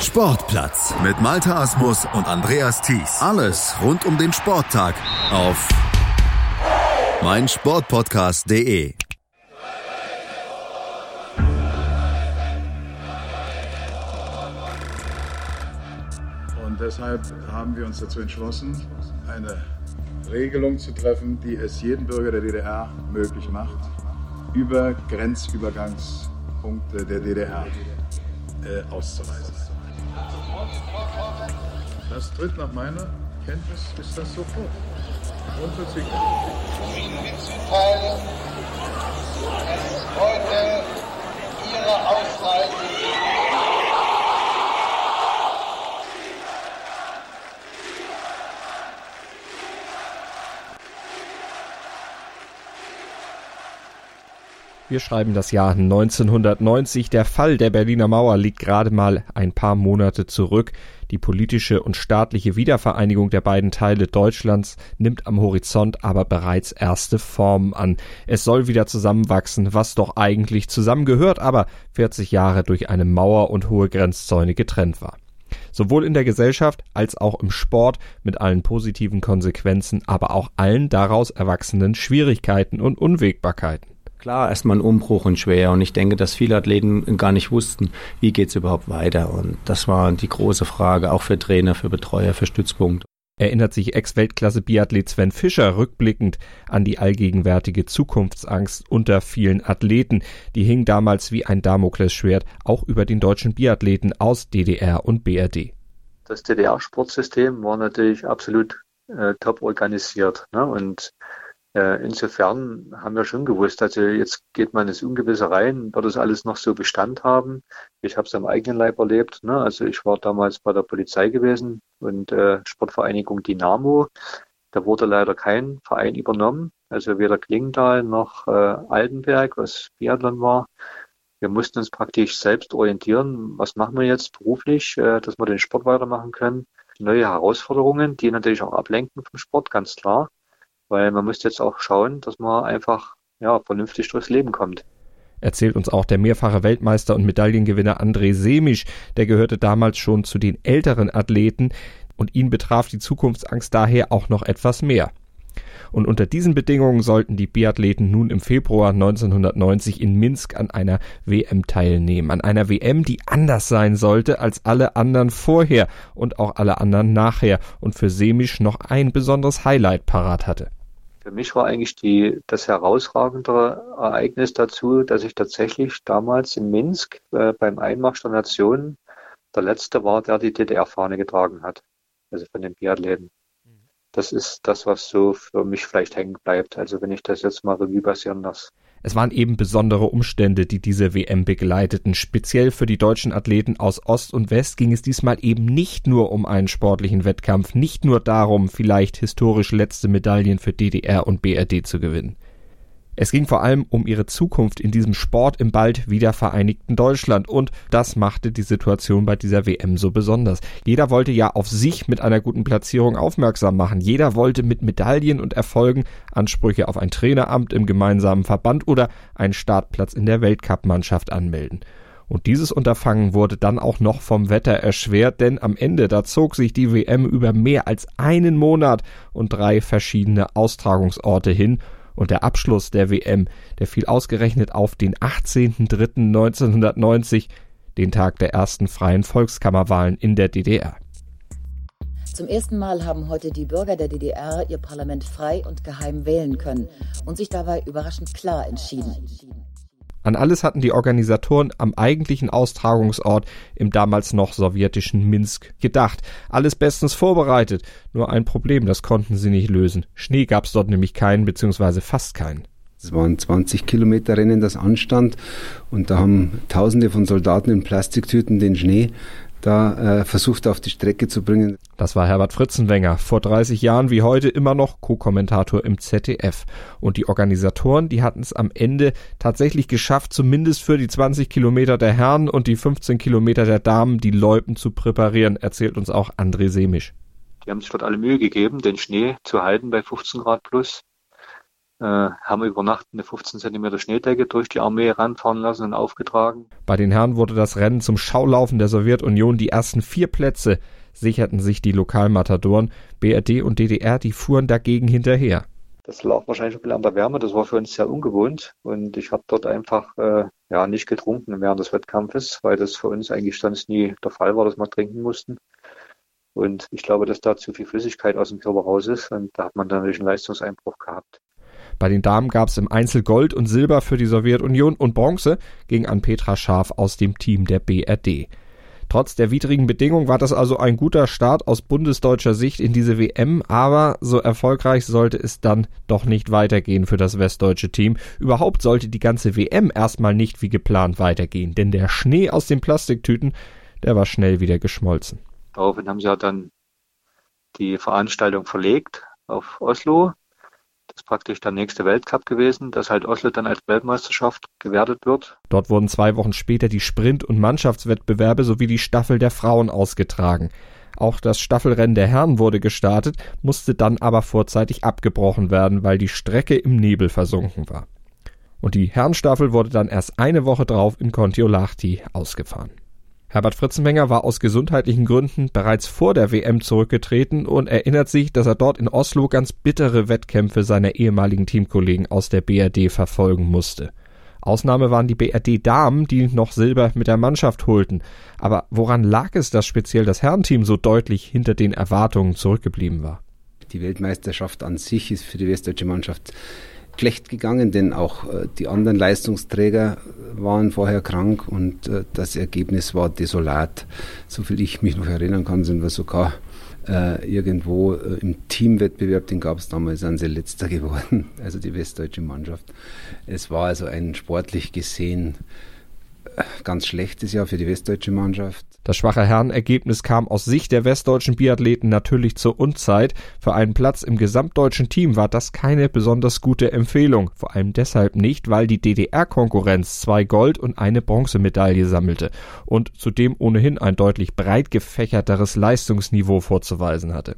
Sportplatz mit Malta Asmus und Andreas Thies. Alles rund um den Sporttag auf meinsportpodcast.de. Und deshalb haben wir uns dazu entschlossen, eine Regelung zu treffen, die es jedem Bürger der DDR möglich macht, über Grenzübergangspunkte der DDR äh, auszuweisen. Das tritt nach meiner Kenntnis, ist das sofort. Unverzüglich. Ihnen mitzuteilen, dass heute Ihre Ausreise Wir schreiben das Jahr 1990. Der Fall der Berliner Mauer liegt gerade mal ein paar Monate zurück. Die politische und staatliche Wiedervereinigung der beiden Teile Deutschlands nimmt am Horizont aber bereits erste Formen an. Es soll wieder zusammenwachsen, was doch eigentlich zusammengehört, aber 40 Jahre durch eine Mauer und hohe Grenzzäune getrennt war sowohl in der Gesellschaft als auch im Sport mit allen positiven Konsequenzen, aber auch allen daraus erwachsenen Schwierigkeiten und Unwägbarkeiten. Klar, erstmal ein Umbruch und schwer. Und ich denke, dass viele Athleten gar nicht wussten, wie geht's überhaupt weiter. Und das war die große Frage, auch für Trainer, für Betreuer, für Stützpunkte. Erinnert sich Ex-Weltklasse-Biathlet Sven Fischer rückblickend an die allgegenwärtige Zukunftsangst unter vielen Athleten. Die hing damals wie ein Damoklesschwert auch über den deutschen Biathleten aus DDR und BRD. Das DDR-Sportsystem war natürlich absolut äh, top organisiert. Ne? Und insofern haben wir schon gewusst, also jetzt geht man ins Ungewisse rein, wird das alles noch so Bestand haben. Ich habe es am eigenen Leib erlebt. Ne? Also ich war damals bei der Polizei gewesen und äh, Sportvereinigung Dynamo. Da wurde leider kein Verein übernommen, also weder Klingenthal noch äh, Altenberg, was Biathlon war. Wir mussten uns praktisch selbst orientieren, was machen wir jetzt beruflich, äh, dass wir den Sport weitermachen können. Neue Herausforderungen, die natürlich auch ablenken vom Sport, ganz klar weil man muss jetzt auch schauen, dass man einfach ja, vernünftig durchs Leben kommt. Erzählt uns auch der mehrfache Weltmeister und Medaillengewinner André Semisch, der gehörte damals schon zu den älteren Athleten und ihn betraf die Zukunftsangst daher auch noch etwas mehr. Und unter diesen Bedingungen sollten die Biathleten nun im Februar 1990 in Minsk an einer WM teilnehmen. An einer WM, die anders sein sollte als alle anderen vorher und auch alle anderen nachher und für Semisch noch ein besonderes Highlight parat hatte. Für mich war eigentlich die, das herausragendere Ereignis dazu, dass ich tatsächlich damals in Minsk äh, beim Einmarsch der Nationen der Letzte war, der die DDR-Fahne getragen hat. Also von den Biathleten. Das ist das, was so für mich vielleicht hängen bleibt. Also wenn ich das jetzt mal Revue passieren lasse. Es waren eben besondere Umstände, die diese WM begleiteten. Speziell für die deutschen Athleten aus Ost und West ging es diesmal eben nicht nur um einen sportlichen Wettkampf, nicht nur darum, vielleicht historisch letzte Medaillen für DDR und BRD zu gewinnen. Es ging vor allem um ihre Zukunft in diesem Sport im bald wiedervereinigten Deutschland und das machte die Situation bei dieser WM so besonders. Jeder wollte ja auf sich mit einer guten Platzierung aufmerksam machen. Jeder wollte mit Medaillen und Erfolgen Ansprüche auf ein Traineramt im gemeinsamen Verband oder einen Startplatz in der Weltcup-Mannschaft anmelden. Und dieses Unterfangen wurde dann auch noch vom Wetter erschwert, denn am Ende da zog sich die WM über mehr als einen Monat und drei verschiedene Austragungsorte hin und der Abschluss der WM, der fiel ausgerechnet auf den 18.03.1990, den Tag der ersten freien Volkskammerwahlen in der DDR. Zum ersten Mal haben heute die Bürger der DDR ihr Parlament frei und geheim wählen können und sich dabei überraschend klar entschieden. An alles hatten die Organisatoren am eigentlichen Austragungsort im damals noch sowjetischen Minsk gedacht. Alles bestens vorbereitet. Nur ein Problem, das konnten sie nicht lösen. Schnee gab's dort nämlich keinen, beziehungsweise fast keinen. Es waren 20 Kilometer Rennen, das anstand. Und da haben Tausende von Soldaten in Plastiktüten den Schnee da äh, versucht auf die Strecke zu bringen. Das war Herbert Fritzenwenger, vor 30 Jahren wie heute immer noch Co-Kommentator im ZDF. Und die Organisatoren, die hatten es am Ende tatsächlich geschafft, zumindest für die 20 Kilometer der Herren und die 15 Kilometer der Damen die Loipen zu präparieren, erzählt uns auch André Semisch. Die haben sich dort alle Mühe gegeben, den Schnee zu halten bei 15 Grad plus. Äh, haben über Nacht eine 15 cm Schneedecke durch die Armee ranfahren lassen und aufgetragen. Bei den Herren wurde das Rennen zum Schaulaufen der Sowjetunion. Die ersten vier Plätze sicherten sich die Lokalmatadoren. BRD und DDR, die fuhren dagegen hinterher. Das lag wahrscheinlich ein bisschen an der Wärme. Das war für uns sehr ungewohnt. Und ich habe dort einfach äh, ja nicht getrunken während des Wettkampfes, weil das für uns eigentlich sonst nie der Fall war, dass wir trinken mussten. Und ich glaube, dass da zu viel Flüssigkeit aus dem Körper raus ist. Und da hat man dann natürlich einen Leistungseinbruch gehabt. Bei den Damen gab es im Einzel Gold und Silber für die Sowjetunion und Bronze ging an Petra Scharf aus dem Team der BRD. Trotz der widrigen Bedingungen war das also ein guter Start aus bundesdeutscher Sicht in diese WM, aber so erfolgreich sollte es dann doch nicht weitergehen für das westdeutsche Team. Überhaupt sollte die ganze WM erstmal nicht wie geplant weitergehen, denn der Schnee aus den Plastiktüten, der war schnell wieder geschmolzen. Daraufhin haben sie ja dann die Veranstaltung verlegt auf Oslo ist praktisch der nächste Weltcup gewesen, dass halt Oslo dann als Weltmeisterschaft gewertet wird. Dort wurden zwei Wochen später die Sprint- und Mannschaftswettbewerbe sowie die Staffel der Frauen ausgetragen. Auch das Staffelrennen der Herren wurde gestartet, musste dann aber vorzeitig abgebrochen werden, weil die Strecke im Nebel versunken war. Und die Herrenstaffel wurde dann erst eine Woche drauf in Kontiolahti ausgefahren. Herbert Fritzenmenger war aus gesundheitlichen Gründen bereits vor der WM zurückgetreten und erinnert sich, dass er dort in Oslo ganz bittere Wettkämpfe seiner ehemaligen Teamkollegen aus der BRD verfolgen musste. Ausnahme waren die BRD-Damen, die noch Silber mit der Mannschaft holten. Aber woran lag es, dass speziell das Herrenteam so deutlich hinter den Erwartungen zurückgeblieben war? Die Weltmeisterschaft an sich ist für die westdeutsche Mannschaft schlecht gegangen, denn auch äh, die anderen Leistungsträger waren vorher krank und äh, das Ergebnis war desolat. Soviel ich mich noch erinnern kann, sind wir sogar äh, irgendwo im Teamwettbewerb, den gab es damals, sind sie letzter geworden, also die westdeutsche Mannschaft. Es war also ein sportlich gesehen ganz schlechtes Jahr für die westdeutsche Mannschaft. Das schwache Herrenergebnis kam aus Sicht der westdeutschen Biathleten natürlich zur Unzeit. Für einen Platz im gesamtdeutschen Team war das keine besonders gute Empfehlung. Vor allem deshalb nicht, weil die DDR-Konkurrenz zwei Gold- und eine Bronzemedaille sammelte und zudem ohnehin ein deutlich breit gefächerteres Leistungsniveau vorzuweisen hatte.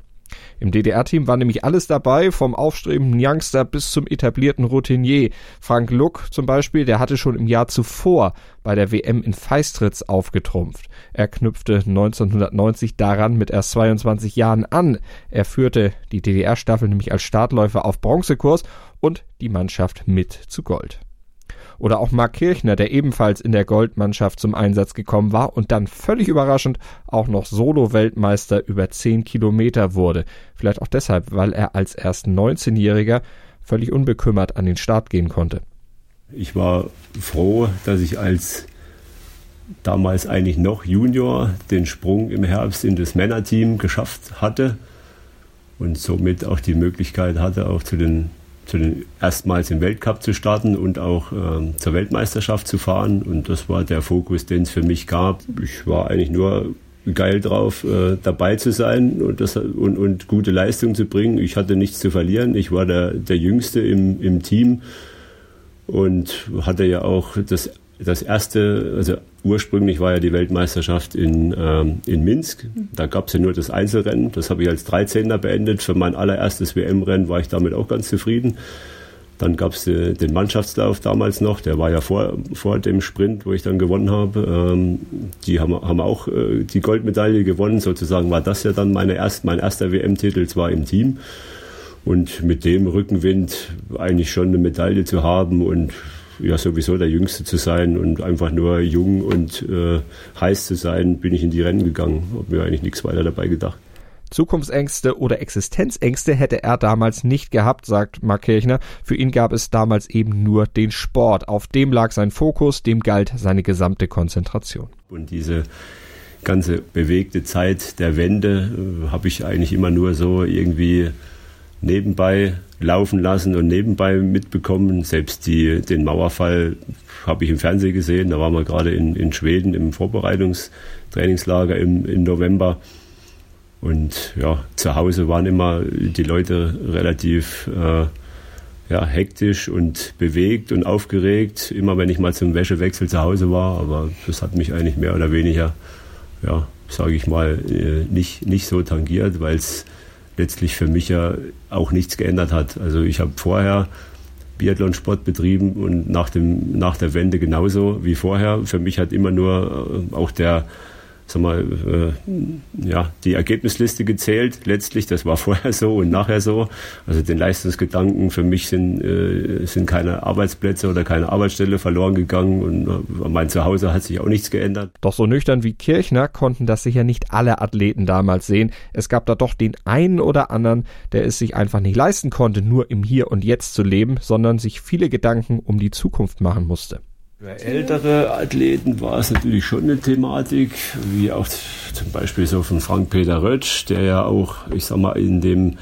Im DDR-Team war nämlich alles dabei, vom aufstrebenden Youngster bis zum etablierten Routinier. Frank Luck zum Beispiel, der hatte schon im Jahr zuvor bei der WM in Feistritz aufgetrumpft. Er knüpfte 1990 daran mit erst 22 Jahren an. Er führte die DDR-Staffel nämlich als Startläufer auf Bronzekurs und die Mannschaft mit zu Gold. Oder auch Mark Kirchner, der ebenfalls in der Goldmannschaft zum Einsatz gekommen war und dann völlig überraschend auch noch Solo-Weltmeister über 10 Kilometer wurde. Vielleicht auch deshalb, weil er als erst 19-Jähriger völlig unbekümmert an den Start gehen konnte. Ich war froh, dass ich als damals eigentlich noch Junior den Sprung im Herbst in das Männerteam geschafft hatte und somit auch die Möglichkeit hatte, auch zu den zu den erstmals im Weltcup zu starten und auch ähm, zur Weltmeisterschaft zu fahren. Und das war der Fokus, den es für mich gab. Ich war eigentlich nur geil drauf, äh, dabei zu sein und, das, und, und gute Leistung zu bringen. Ich hatte nichts zu verlieren. Ich war der, der Jüngste im, im Team und hatte ja auch das das erste, also ursprünglich war ja die Weltmeisterschaft in, ähm, in Minsk. Da gab es ja nur das Einzelrennen. Das habe ich als 13. beendet. Für mein allererstes WM-Rennen war ich damit auch ganz zufrieden. Dann gab es äh, den Mannschaftslauf damals noch, der war ja vor, vor dem Sprint, wo ich dann gewonnen habe. Ähm, die haben, haben auch äh, die Goldmedaille gewonnen. Sozusagen war das ja dann meine erst, mein erster WM-Titel, zwar im Team. Und mit dem Rückenwind eigentlich schon eine Medaille zu haben und ja sowieso der Jüngste zu sein und einfach nur jung und äh, heiß zu sein, bin ich in die Rennen gegangen. Habe mir eigentlich nichts weiter dabei gedacht. Zukunftsängste oder Existenzängste hätte er damals nicht gehabt, sagt Mark Kirchner. Für ihn gab es damals eben nur den Sport. Auf dem lag sein Fokus, dem galt seine gesamte Konzentration. Und diese ganze bewegte Zeit der Wende äh, habe ich eigentlich immer nur so irgendwie nebenbei laufen lassen und nebenbei mitbekommen. Selbst die, den Mauerfall habe ich im Fernsehen gesehen. Da waren wir gerade in, in Schweden im Vorbereitungstrainingslager im, im November. Und ja, zu Hause waren immer die Leute relativ äh, ja, hektisch und bewegt und aufgeregt, immer wenn ich mal zum Wäschewechsel zu Hause war. Aber das hat mich eigentlich mehr oder weniger, ja, sage ich mal, äh, nicht, nicht so tangiert, weil es letztlich für mich ja auch nichts geändert hat. Also ich habe vorher Biathlonsport betrieben und nach, dem, nach der Wende genauso wie vorher. Für mich hat immer nur äh, auch der sag mal, äh, ja, die Ergebnisliste gezählt. Letztlich, das war vorher so und nachher so. Also den Leistungsgedanken für mich sind, äh, sind keine Arbeitsplätze oder keine Arbeitsstelle verloren gegangen und äh, mein Zuhause hat sich auch nichts geändert. Doch so nüchtern wie Kirchner konnten das sicher nicht alle Athleten damals sehen. Es gab da doch den einen oder anderen, der es sich einfach nicht leisten konnte, nur im Hier und Jetzt zu leben, sondern sich viele Gedanken um die Zukunft machen musste. Für ältere Athleten war es natürlich schon eine Thematik, wie auch zum Beispiel so von Frank-Peter Rötsch, der ja auch, ich sag mal, in dem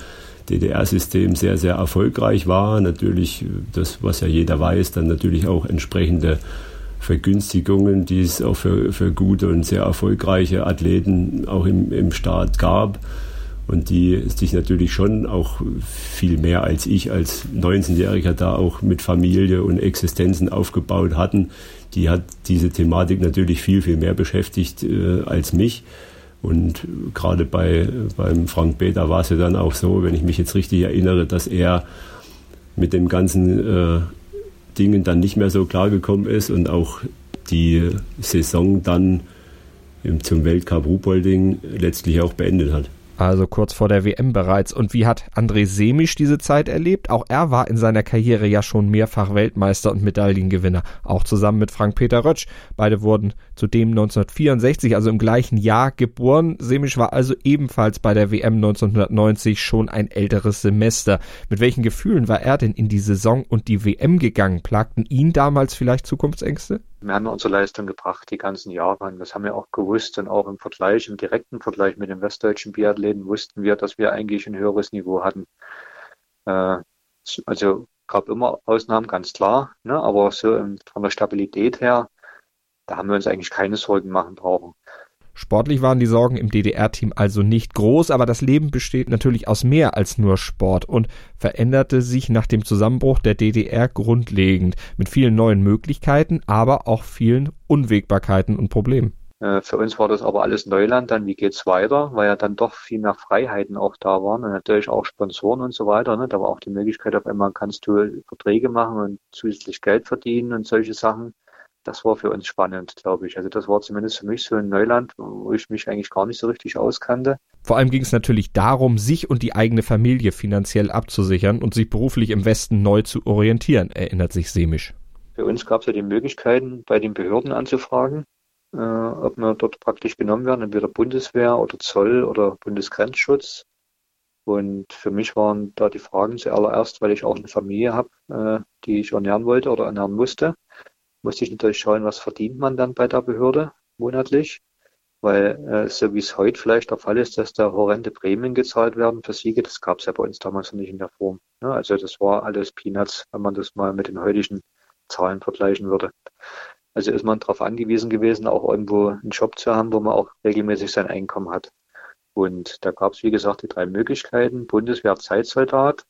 DDR-System sehr, sehr erfolgreich war. Natürlich, das, was ja jeder weiß, dann natürlich auch entsprechende Vergünstigungen, die es auch für, für gute und sehr erfolgreiche Athleten auch im, im Staat gab und die sich natürlich schon auch viel mehr als ich als 19-Jähriger da auch mit Familie und Existenzen aufgebaut hatten. Die hat diese Thematik natürlich viel, viel mehr beschäftigt äh, als mich. Und gerade bei, beim Frank Beta war es ja dann auch so, wenn ich mich jetzt richtig erinnere, dass er mit den ganzen äh, Dingen dann nicht mehr so klargekommen ist und auch die Saison dann zum Weltcup Ruhpolding letztlich auch beendet hat also kurz vor der WM bereits. Und wie hat André Semisch diese Zeit erlebt? Auch er war in seiner Karriere ja schon mehrfach Weltmeister und Medaillengewinner, auch zusammen mit Frank-Peter Rötsch. Beide wurden zudem 1964, also im gleichen Jahr, geboren. Semisch war also ebenfalls bei der WM 1990 schon ein älteres Semester. Mit welchen Gefühlen war er denn in die Saison und die WM gegangen? Plagten ihn damals vielleicht Zukunftsängste? Wir haben unsere Leistung gebracht die ganzen Jahre und das haben wir auch gewusst und auch im Vergleich, im direkten Vergleich mit den westdeutschen Biathleten wussten wir, dass wir eigentlich ein höheres Niveau hatten. Äh, also gab immer Ausnahmen, ganz klar, ne? aber so von der Stabilität her, da haben wir uns eigentlich keine Sorgen machen brauchen. Sportlich waren die Sorgen im DDR-Team also nicht groß, aber das Leben besteht natürlich aus mehr als nur Sport und veränderte sich nach dem Zusammenbruch der DDR grundlegend mit vielen neuen Möglichkeiten, aber auch vielen Unwägbarkeiten und Problemen. Äh, für uns war das aber alles Neuland. Dann, wie geht's weiter? Weil ja dann doch viel mehr Freiheiten auch da waren und natürlich auch Sponsoren und so weiter. Ne? Da war auch die Möglichkeit, auf einmal kannst du Verträge machen und zusätzlich Geld verdienen und solche Sachen das war für uns spannend, glaube ich. Also das war zumindest für mich so ein Neuland, wo ich mich eigentlich gar nicht so richtig auskannte. Vor allem ging es natürlich darum, sich und die eigene Familie finanziell abzusichern und sich beruflich im Westen neu zu orientieren, erinnert sich Semisch. Für uns gab es ja die Möglichkeiten, bei den Behörden anzufragen, äh, ob wir dort praktisch genommen werden, entweder Bundeswehr oder Zoll oder Bundesgrenzschutz. Und für mich waren da die Fragen zuallererst, weil ich auch eine Familie habe, äh, die ich ernähren wollte oder ernähren musste musste ich natürlich schauen, was verdient man dann bei der Behörde monatlich. Weil äh, so wie es heute vielleicht der Fall ist, dass da horrende Prämien gezahlt werden für Siege, das gab es ja bei uns damals noch nicht in der Form. Ne? Also das war alles Peanuts, wenn man das mal mit den heutigen Zahlen vergleichen würde. Also ist man darauf angewiesen gewesen, auch irgendwo einen Job zu haben, wo man auch regelmäßig sein Einkommen hat. Und da gab es, wie gesagt, die drei Möglichkeiten. Bundeswehr Zeitsoldat,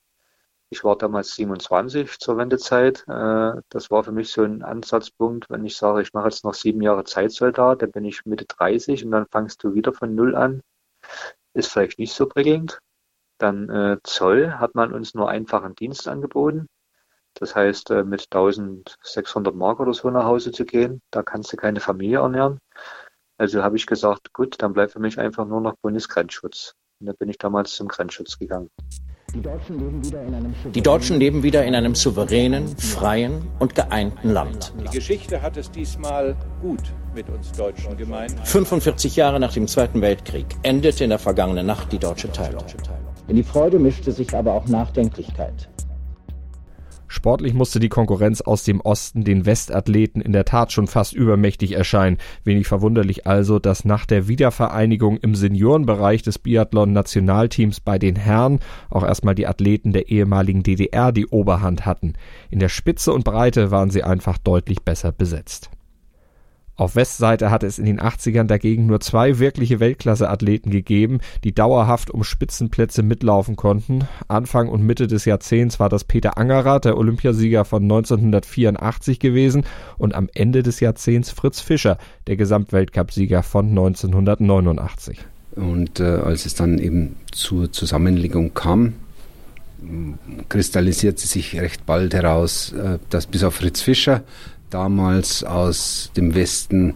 ich war damals 27 zur Wendezeit. Äh, das war für mich so ein Ansatzpunkt, wenn ich sage, ich mache jetzt noch sieben Jahre Zeitsoldat, dann bin ich Mitte 30 und dann fangst du wieder von Null an. Ist vielleicht nicht so prickelnd. Dann äh, Zoll hat man uns nur einfachen Dienst angeboten. Das heißt, äh, mit 1600 Mark oder so nach Hause zu gehen, da kannst du keine Familie ernähren. Also habe ich gesagt, gut, dann bleibt für mich einfach nur noch Bundesgrenzschutz. Und dann bin ich damals zum Grenzschutz gegangen. Die Deutschen leben wieder in einem souveränen, freien und geeinten Land. Die Geschichte hat es diesmal gut mit uns Deutschen gemeint. 45 Jahre nach dem Zweiten Weltkrieg endete in der vergangenen Nacht die deutsche Teilung. In die Freude mischte sich aber auch Nachdenklichkeit. Sportlich musste die Konkurrenz aus dem Osten den Westathleten in der Tat schon fast übermächtig erscheinen. Wenig verwunderlich also, dass nach der Wiedervereinigung im Seniorenbereich des Biathlon-Nationalteams bei den Herren auch erstmal die Athleten der ehemaligen DDR die Oberhand hatten. In der Spitze und Breite waren sie einfach deutlich besser besetzt. Auf Westseite hatte es in den 80ern dagegen nur zwei wirkliche Weltklasse-Athleten gegeben, die dauerhaft um Spitzenplätze mitlaufen konnten. Anfang und Mitte des Jahrzehnts war das Peter Angerer, der Olympiasieger von 1984 gewesen, und am Ende des Jahrzehnts Fritz Fischer, der Gesamtweltcupsieger von 1989. Und äh, als es dann eben zur Zusammenlegung kam, kristallisierte sich recht bald heraus, äh, dass bis auf Fritz Fischer damals aus dem Westen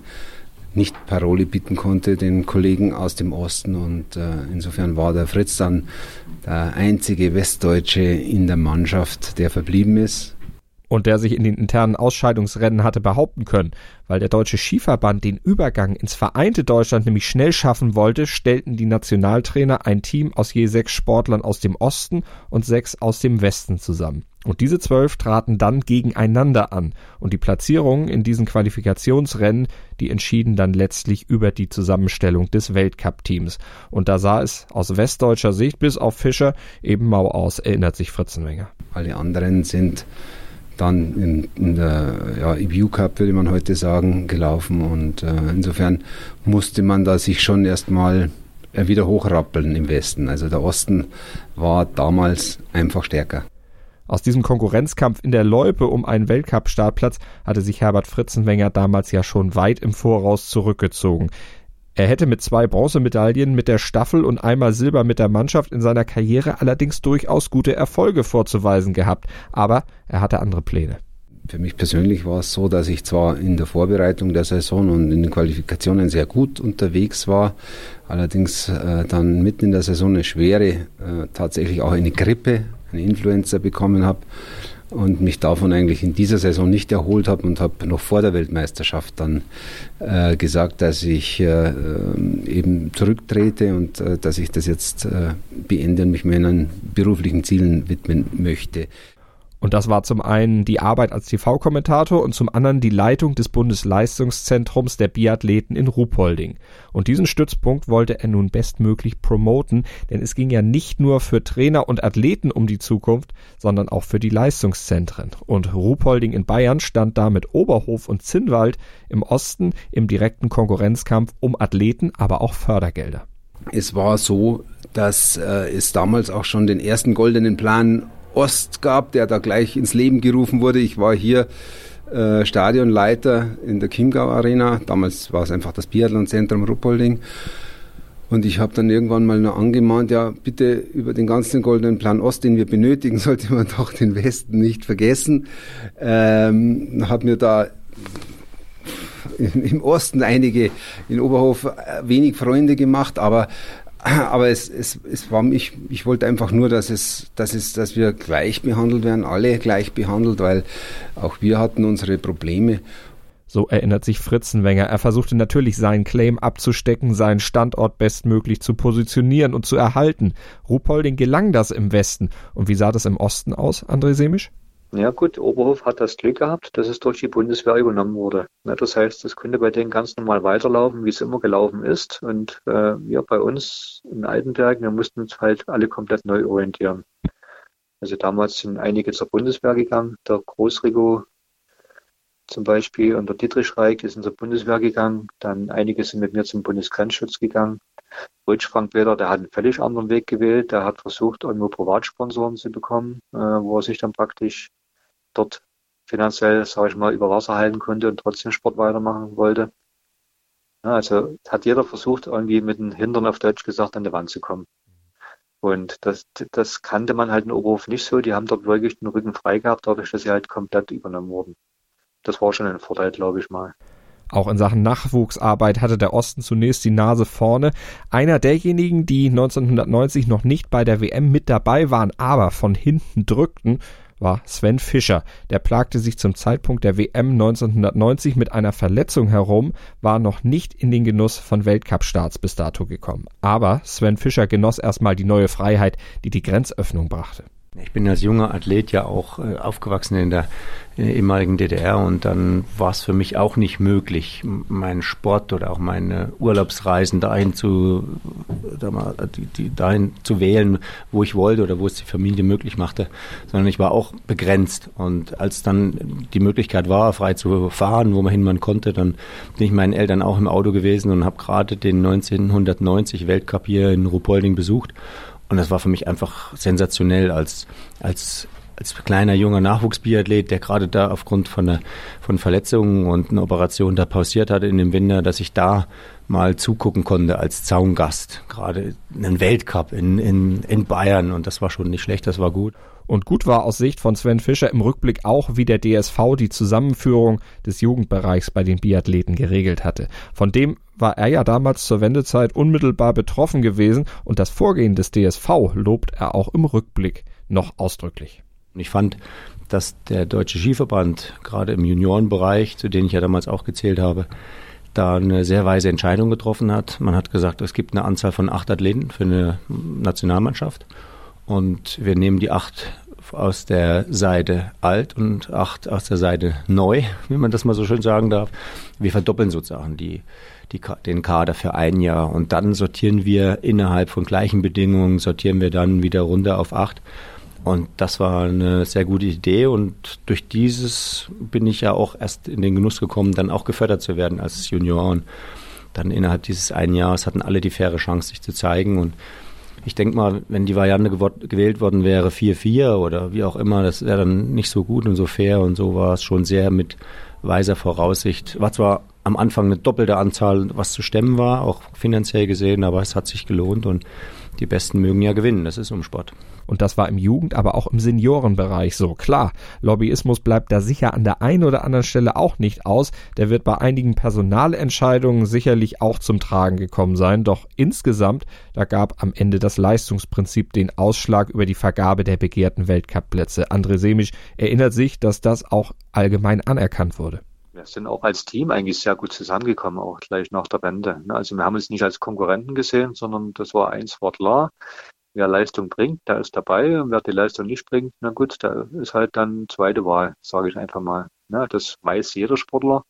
nicht Paroli bieten konnte, den Kollegen aus dem Osten. Und äh, insofern war der Fritz dann der einzige Westdeutsche in der Mannschaft, der verblieben ist und der sich in den internen Ausscheidungsrennen hatte behaupten können. Weil der Deutsche Skiverband den Übergang ins vereinte Deutschland nämlich schnell schaffen wollte, stellten die Nationaltrainer ein Team aus je sechs Sportlern aus dem Osten und sechs aus dem Westen zusammen. Und diese zwölf traten dann gegeneinander an. Und die Platzierungen in diesen Qualifikationsrennen, die entschieden dann letztlich über die Zusammenstellung des Weltcup-Teams. Und da sah es aus westdeutscher Sicht bis auf Fischer eben mau aus, erinnert sich Fritzenwenger. Alle anderen sind dann in, in der ja, EBU Cup, würde man heute sagen, gelaufen. Und äh, insofern musste man da sich schon erstmal äh, wieder hochrappeln im Westen. Also der Osten war damals einfach stärker. Aus diesem Konkurrenzkampf in der Loipe um einen Weltcup-Startplatz hatte sich Herbert Fritzenwenger damals ja schon weit im Voraus zurückgezogen. Er hätte mit zwei Bronzemedaillen mit der Staffel und einmal Silber mit der Mannschaft in seiner Karriere allerdings durchaus gute Erfolge vorzuweisen gehabt, aber er hatte andere Pläne. Für mich persönlich war es so, dass ich zwar in der Vorbereitung der Saison und in den Qualifikationen sehr gut unterwegs war, allerdings äh, dann mitten in der Saison eine schwere, äh, tatsächlich auch eine Grippe, eine Influenza bekommen habe und mich davon eigentlich in dieser Saison nicht erholt habe und habe noch vor der Weltmeisterschaft dann äh, gesagt, dass ich äh, eben zurücktrete und äh, dass ich das jetzt äh, beende und mich meinen beruflichen Zielen widmen möchte. Und das war zum einen die Arbeit als TV-Kommentator und zum anderen die Leitung des Bundesleistungszentrums der Biathleten in Ruhpolding. Und diesen Stützpunkt wollte er nun bestmöglich promoten, denn es ging ja nicht nur für Trainer und Athleten um die Zukunft, sondern auch für die Leistungszentren. Und Ruhpolding in Bayern stand da mit Oberhof und Zinnwald im Osten im direkten Konkurrenzkampf um Athleten, aber auch Fördergelder. Es war so, dass äh, es damals auch schon den ersten goldenen Plan Ost gab, der da gleich ins Leben gerufen wurde. Ich war hier äh, Stadionleiter in der Chiemgau Arena. Damals war es einfach das Biathlonzentrum Ruppolding. Und ich habe dann irgendwann mal noch angemahnt, ja, bitte über den ganzen goldenen Plan Ost, den wir benötigen, sollte man doch den Westen nicht vergessen. Ähm, habe mir da im Osten einige in Oberhof wenig Freunde gemacht, aber aber es, es, es war mich, ich wollte einfach nur, dass es, dass es, dass wir gleich behandelt werden, alle gleich behandelt, weil auch wir hatten unsere Probleme. So erinnert sich Fritzenwenger. Er versuchte natürlich seinen Claim abzustecken, seinen Standort bestmöglich zu positionieren und zu erhalten. Ruhpolding gelang das im Westen. Und wie sah das im Osten aus, André Semisch? Ja gut, Oberhof hat das Glück gehabt, dass es durch die Bundeswehr übernommen wurde. Das heißt, es konnte bei denen ganz normal weiterlaufen, wie es immer gelaufen ist. Und äh, wir bei uns in Altenberg, wir mussten uns halt alle komplett neu orientieren. Also damals sind einige zur Bundeswehr gegangen. Der Großrigo zum Beispiel und der Dietrich Reik ist in zur Bundeswehr gegangen. Dann einige sind mit mir zum Bundesgrenzschutz gegangen. Rutsch Frank Peter, der hat einen völlig anderen Weg gewählt. Der hat versucht, irgendwo Privatsponsoren zu bekommen, äh, wo er sich dann praktisch dort finanziell, sage ich mal, über Wasser halten konnte und trotzdem Sport weitermachen wollte. Ja, also hat jeder versucht, irgendwie mit den Hintern auf Deutsch gesagt an die Wand zu kommen. Und das, das kannte man halt in Oberhof nicht so. Die haben dort wirklich den Rücken frei gehabt, dadurch, dass sie halt komplett übernommen wurden. Das war schon ein Vorteil, glaube ich mal. Auch in Sachen Nachwuchsarbeit hatte der Osten zunächst die Nase vorne. Einer derjenigen, die 1990 noch nicht bei der WM mit dabei waren, aber von hinten drückten, war Sven Fischer. Der plagte sich zum Zeitpunkt der WM 1990 mit einer Verletzung herum, war noch nicht in den Genuss von Weltcup-Starts bis dato gekommen. Aber Sven Fischer genoss erstmal die neue Freiheit, die die Grenzöffnung brachte. Ich bin als junger Athlet ja auch äh, aufgewachsen in der, der ehemaligen DDR und dann war es für mich auch nicht möglich, meinen Sport oder auch meine Urlaubsreisen dahin zu, die, dahin zu wählen, wo ich wollte oder wo es die Familie möglich machte, sondern ich war auch begrenzt. Und als dann die Möglichkeit war, frei zu fahren, wo man hin man konnte, dann bin ich meinen Eltern auch im Auto gewesen und habe gerade den 1990 Weltcup hier in Ruhpolding besucht und das war für mich einfach sensationell als, als als kleiner junger Nachwuchsbiathlet, der gerade da aufgrund von, einer, von Verletzungen und einer Operation da pausiert hatte in dem Winter, dass ich da mal zugucken konnte als Zaungast. Gerade einen Weltcup in, in, in Bayern und das war schon nicht schlecht, das war gut. Und gut war aus Sicht von Sven Fischer im Rückblick auch, wie der DSV die Zusammenführung des Jugendbereichs bei den Biathleten geregelt hatte. Von dem war er ja damals zur Wendezeit unmittelbar betroffen gewesen und das Vorgehen des DSV lobt er auch im Rückblick noch ausdrücklich. Ich fand, dass der Deutsche Skiverband gerade im Juniorenbereich, zu denen ich ja damals auch gezählt habe, da eine sehr weise Entscheidung getroffen hat. Man hat gesagt, es gibt eine Anzahl von acht Athleten für eine Nationalmannschaft und wir nehmen die acht aus der Seite alt und acht aus der Seite neu, wie man das mal so schön sagen darf. Wir verdoppeln sozusagen die, die, den Kader für ein Jahr und dann sortieren wir innerhalb von gleichen Bedingungen, sortieren wir dann wieder runter auf acht. Und das war eine sehr gute Idee und durch dieses bin ich ja auch erst in den Genuss gekommen, dann auch gefördert zu werden als Junior. Und dann innerhalb dieses einen Jahres hatten alle die faire Chance, sich zu zeigen. Und ich denke mal, wenn die Variante gewählt worden wäre, 4-4 oder wie auch immer, das wäre dann nicht so gut und so fair und so war es schon sehr mit weiser Voraussicht. War zwar am Anfang eine doppelte Anzahl, was zu stemmen war, auch finanziell gesehen, aber es hat sich gelohnt und die Besten mögen ja gewinnen. Das ist Umsport. Und das war im Jugend-, aber auch im Seniorenbereich so. Klar, Lobbyismus bleibt da sicher an der einen oder anderen Stelle auch nicht aus. Der wird bei einigen Personalentscheidungen sicherlich auch zum Tragen gekommen sein. Doch insgesamt, da gab am Ende das Leistungsprinzip den Ausschlag über die Vergabe der begehrten Weltcup-Plätze. André Semisch erinnert sich, dass das auch allgemein anerkannt wurde wir sind auch als Team eigentlich sehr gut zusammengekommen, auch gleich nach der Wende. Also wir haben uns nicht als Konkurrenten gesehen, sondern das war eins Wort klar. Wer Leistung bringt, der ist dabei. Und wer die Leistung nicht bringt, na gut, der ist halt dann zweite Wahl, sage ich einfach mal. Ne? Das weiß jeder Sportler.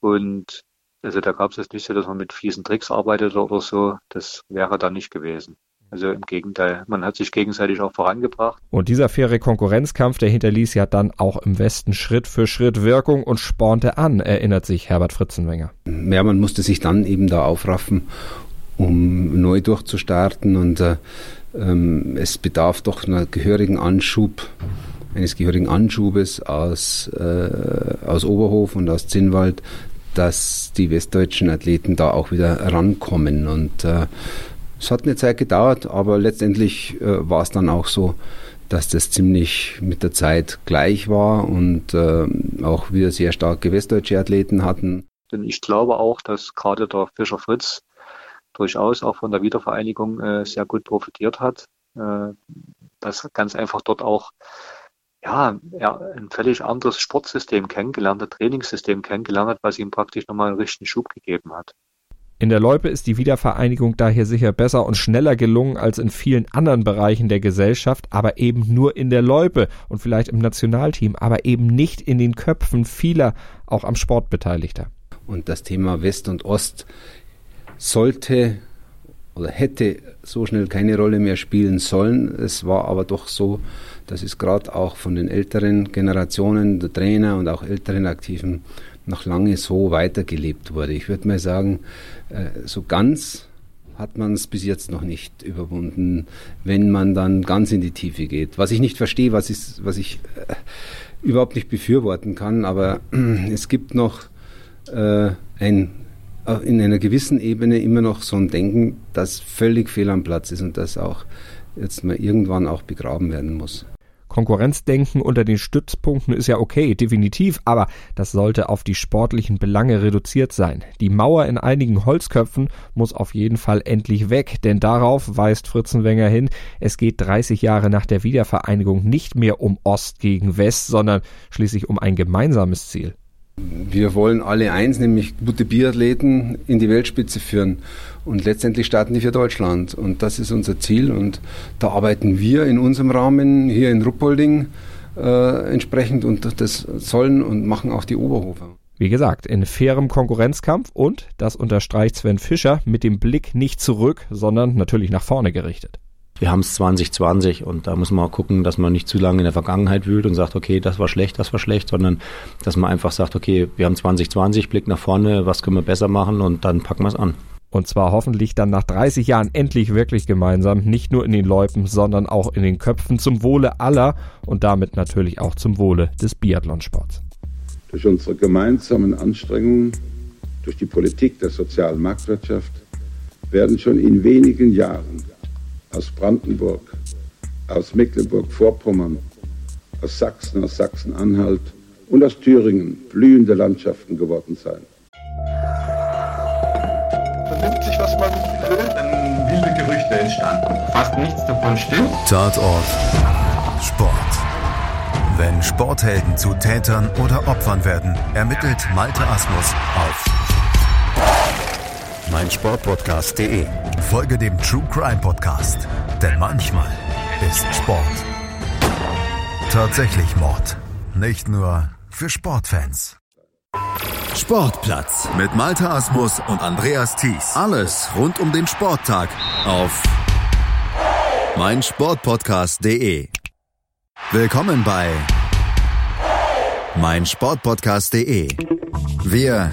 Und also da gab es jetzt nicht so, dass man mit fiesen Tricks arbeitet oder so. Das wäre da nicht gewesen. Also im Gegenteil, man hat sich gegenseitig auch vorangebracht. Und dieser faire Konkurrenzkampf, der hinterließ ja dann auch im Westen Schritt für Schritt Wirkung und spornte an, erinnert sich Herbert Fritzenwenger. Ja, man musste sich dann eben da aufraffen, um neu durchzustarten und äh, ähm, es bedarf doch einer gehörigen Anschub, eines gehörigen Anschubes aus, äh, aus Oberhof und aus Zinnwald, dass die westdeutschen Athleten da auch wieder rankommen und äh, es hat eine Zeit gedauert, aber letztendlich äh, war es dann auch so, dass das ziemlich mit der Zeit gleich war und äh, auch wir sehr starke westdeutsche Athleten hatten. Denn ich glaube auch, dass gerade der Fischer Fritz durchaus auch von der Wiedervereinigung äh, sehr gut profitiert hat. Äh, dass ganz einfach dort auch ja, er ein völlig anderes Sportsystem kennengelernt hat, Trainingssystem kennengelernt hat, was ihm praktisch nochmal einen richtigen Schub gegeben hat. In der Loipe ist die Wiedervereinigung daher sicher besser und schneller gelungen als in vielen anderen Bereichen der Gesellschaft, aber eben nur in der Loipe und vielleicht im Nationalteam, aber eben nicht in den Köpfen vieler, auch am Sport Beteiligter. Und das Thema West und Ost sollte oder hätte so schnell keine Rolle mehr spielen sollen. Es war aber doch so, dass es gerade auch von den älteren Generationen der Trainer und auch älteren Aktiven noch lange so weitergelebt wurde. Ich würde mal sagen, äh, so ganz hat man es bis jetzt noch nicht überwunden, wenn man dann ganz in die Tiefe geht. Was ich nicht verstehe, was, ist, was ich äh, überhaupt nicht befürworten kann, aber es gibt noch äh, ein, in einer gewissen Ebene immer noch so ein Denken, das völlig fehl am Platz ist und das auch jetzt mal irgendwann auch begraben werden muss. Konkurrenzdenken unter den Stützpunkten ist ja okay, definitiv, aber das sollte auf die sportlichen Belange reduziert sein. Die Mauer in einigen Holzköpfen muss auf jeden Fall endlich weg, denn darauf weist Fritzenwenger hin, es geht 30 Jahre nach der Wiedervereinigung nicht mehr um Ost gegen West, sondern schließlich um ein gemeinsames Ziel. Wir wollen alle eins, nämlich gute Biathleten in die Weltspitze führen. Und letztendlich starten die für Deutschland. Und das ist unser Ziel. Und da arbeiten wir in unserem Rahmen hier in Ruppolding äh, entsprechend und das sollen und machen auch die Oberhofer. Wie gesagt, in fairem Konkurrenzkampf und, das unterstreicht Sven Fischer, mit dem Blick nicht zurück, sondern natürlich nach vorne gerichtet wir haben es 2020 und da muss man gucken, dass man nicht zu lange in der Vergangenheit wühlt und sagt, okay, das war schlecht, das war schlecht, sondern dass man einfach sagt, okay, wir haben 2020, Blick nach vorne, was können wir besser machen und dann packen wir es an. Und zwar hoffentlich dann nach 30 Jahren endlich wirklich gemeinsam, nicht nur in den Loipen, sondern auch in den Köpfen zum Wohle aller und damit natürlich auch zum Wohle des Biathlonsports. Durch unsere gemeinsamen Anstrengungen, durch die Politik der sozialen Marktwirtschaft werden schon in wenigen Jahren aus Brandenburg, aus Mecklenburg-Vorpommern, aus Sachsen, aus Sachsen-Anhalt und aus Thüringen blühende Landschaften geworden sein. Vernimmt sich, was man will, dann wilde Gerüchte entstanden. Fast nichts davon stimmt. Tatort Sport. Wenn Sporthelden zu Tätern oder Opfern werden, ermittelt Malte Asmus auf meinsportpodcast.de. Folge dem True Crime Podcast, denn manchmal ist Sport tatsächlich Mord. Nicht nur für Sportfans. Sportplatz mit Malte Asmus und Andreas Thies. Alles rund um den Sporttag auf meinsportpodcast.de. Willkommen bei meinsportpodcast.de. Wir